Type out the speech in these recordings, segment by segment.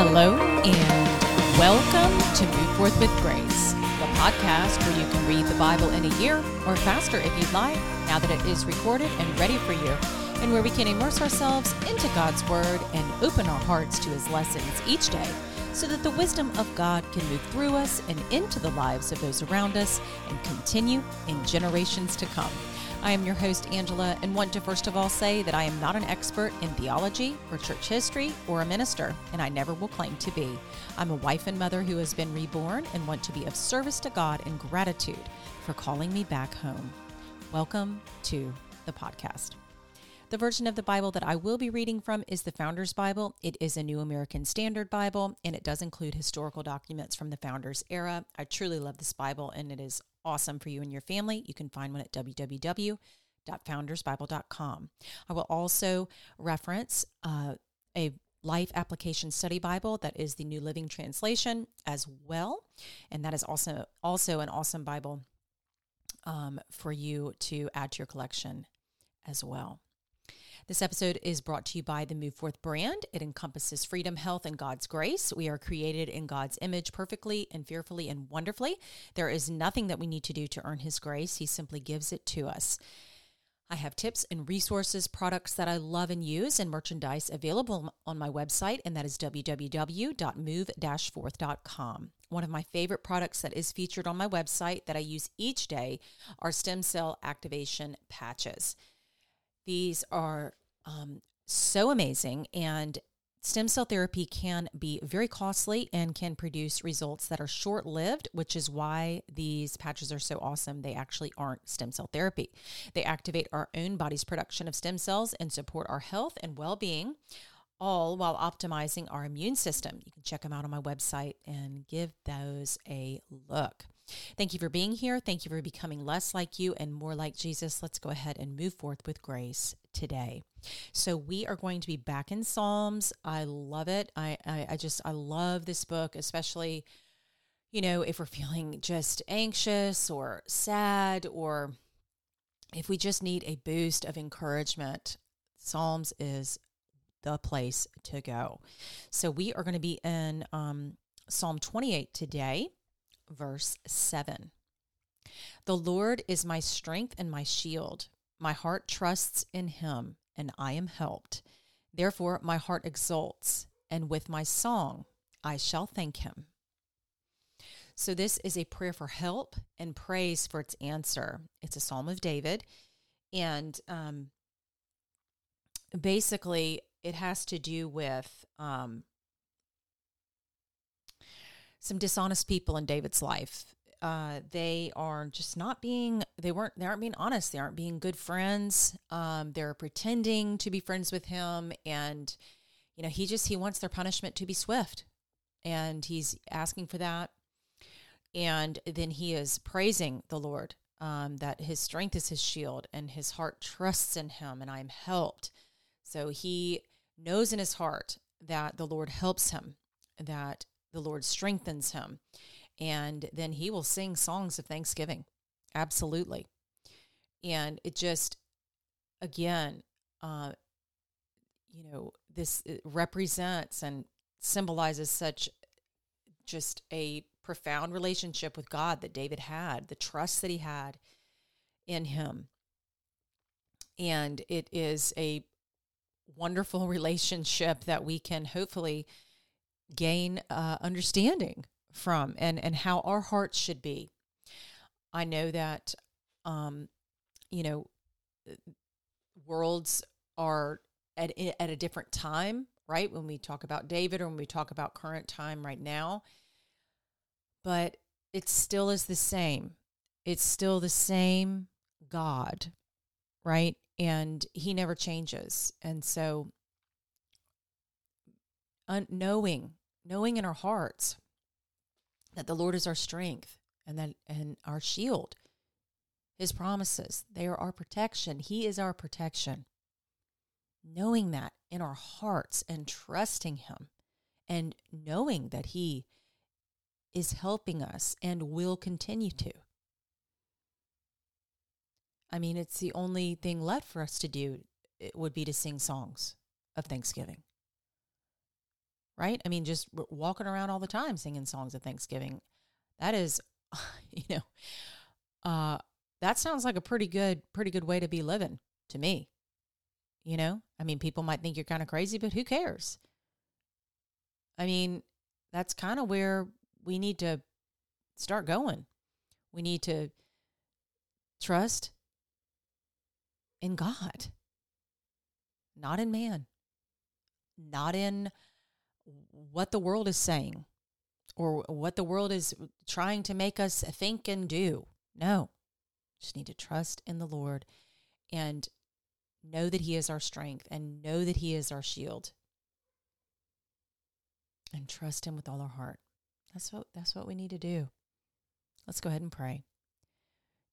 Hello and welcome to Move Forth with Grace, the podcast where you can read the Bible in a year or faster if you'd like, now that it is recorded and ready for you, and where we can immerse ourselves into God's Word and open our hearts to His lessons each day so that the wisdom of God can move through us and into the lives of those around us and continue in generations to come. I am your host, Angela, and want to first of all say that I am not an expert in theology or church history or a minister, and I never will claim to be. I'm a wife and mother who has been reborn and want to be of service to God in gratitude for calling me back home. Welcome to the podcast. The version of the Bible that I will be reading from is the Founders Bible. It is a New American Standard Bible, and it does include historical documents from the Founders era. I truly love this Bible, and it is awesome for you and your family. You can find one at www.foundersbible.com. I will also reference uh, a Life Application Study Bible that is the New Living Translation as well, and that is also also an awesome Bible um, for you to add to your collection as well. This episode is brought to you by the Move Forth brand. It encompasses freedom, health, and God's grace. We are created in God's image perfectly and fearfully and wonderfully. There is nothing that we need to do to earn His grace, He simply gives it to us. I have tips and resources, products that I love and use, and merchandise available on my website, and that is www.move-forth.com. One of my favorite products that is featured on my website that I use each day are stem cell activation patches. These are um, so amazing, and stem cell therapy can be very costly and can produce results that are short lived, which is why these patches are so awesome. They actually aren't stem cell therapy. They activate our own body's production of stem cells and support our health and well being, all while optimizing our immune system. You can check them out on my website and give those a look. Thank you for being here. Thank you for becoming less like you and more like Jesus. Let's go ahead and move forth with grace today. So we are going to be back in Psalms. I love it. I, I, I just I love this book, especially, you know, if we're feeling just anxious or sad or if we just need a boost of encouragement, Psalms is the place to go. So we are going to be in um, Psalm 28 today verse 7. The Lord is my strength and my shield. My heart trusts in him, and I am helped. Therefore, my heart exults, and with my song I shall thank him. So, this is a prayer for help and praise for its answer. It's a psalm of David. And um, basically, it has to do with um, some dishonest people in David's life. Uh, they are just not being they weren't they aren't being honest. They aren't being good friends. Um, they're pretending to be friends with him and you know he just he wants their punishment to be swift. And he's asking for that. And then he is praising the lord um, that his strength is his shield and his heart trusts in him and i'm helped. So he knows in his heart that the lord helps him that the Lord strengthens him. And then he will sing songs of thanksgiving. Absolutely. And it just, again, uh, you know, this represents and symbolizes such just a profound relationship with God that David had, the trust that he had in him. And it is a wonderful relationship that we can hopefully gain uh, understanding from and and how our hearts should be. I know that um you know worlds are at at a different time right? When we talk about david or when we talk about current time right now. But it still is the same. It's still the same god right? And he never changes. And so un- knowing knowing in our hearts that the Lord is our strength and that and our shield. His promises, they are our protection. He is our protection. Knowing that in our hearts and trusting him and knowing that he is helping us and will continue to. I mean, it's the only thing left for us to do it would be to sing songs of thanksgiving right? I mean, just walking around all the time singing songs of Thanksgiving. That is, you know, uh, that sounds like a pretty good, pretty good way to be living to me. You know, I mean, people might think you're kind of crazy, but who cares? I mean, that's kind of where we need to start going. We need to trust in God, not in man, not in what the world is saying or what the world is trying to make us think and do. No, just need to trust in the Lord and know that He is our strength and know that He is our shield and trust Him with all our heart. That's what that's what we need to do. Let's go ahead and pray.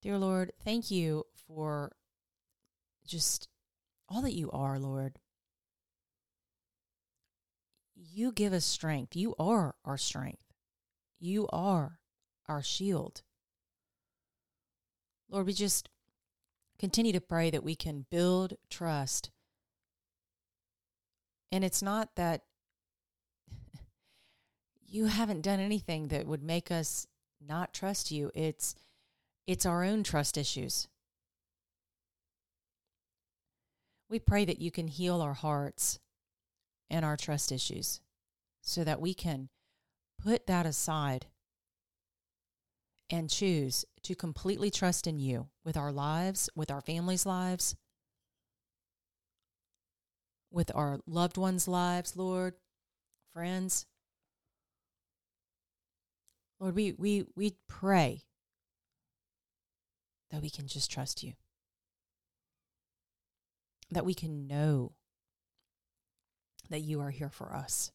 Dear Lord, thank you for just all that you are, Lord. You give us strength. You are our strength. You are our shield. Lord, we just continue to pray that we can build trust. And it's not that you haven't done anything that would make us not trust you. It's it's our own trust issues. We pray that you can heal our hearts and our trust issues so that we can put that aside and choose to completely trust in you with our lives, with our families' lives, with our loved ones' lives, Lord, friends. Lord, we, we, we pray that we can just trust you, that we can know that you are here for us,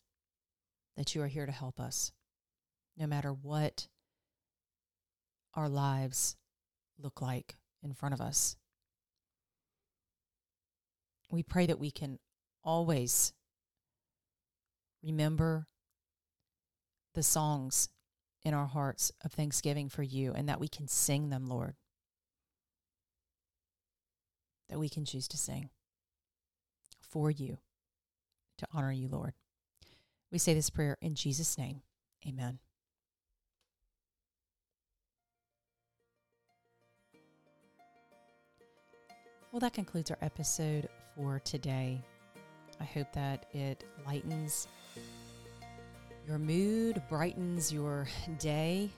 that you are here to help us, no matter what our lives look like in front of us. We pray that we can always remember the songs in our hearts of thanksgiving for you and that we can sing them, Lord. That we can choose to sing for you, to honor you, Lord. We say this prayer in Jesus' name. Amen. Well, that concludes our episode for today. I hope that it lightens your mood, brightens your day,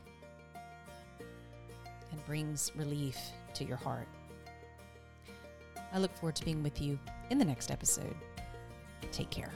and brings relief to your heart. I look forward to being with you in the next episode. Take care.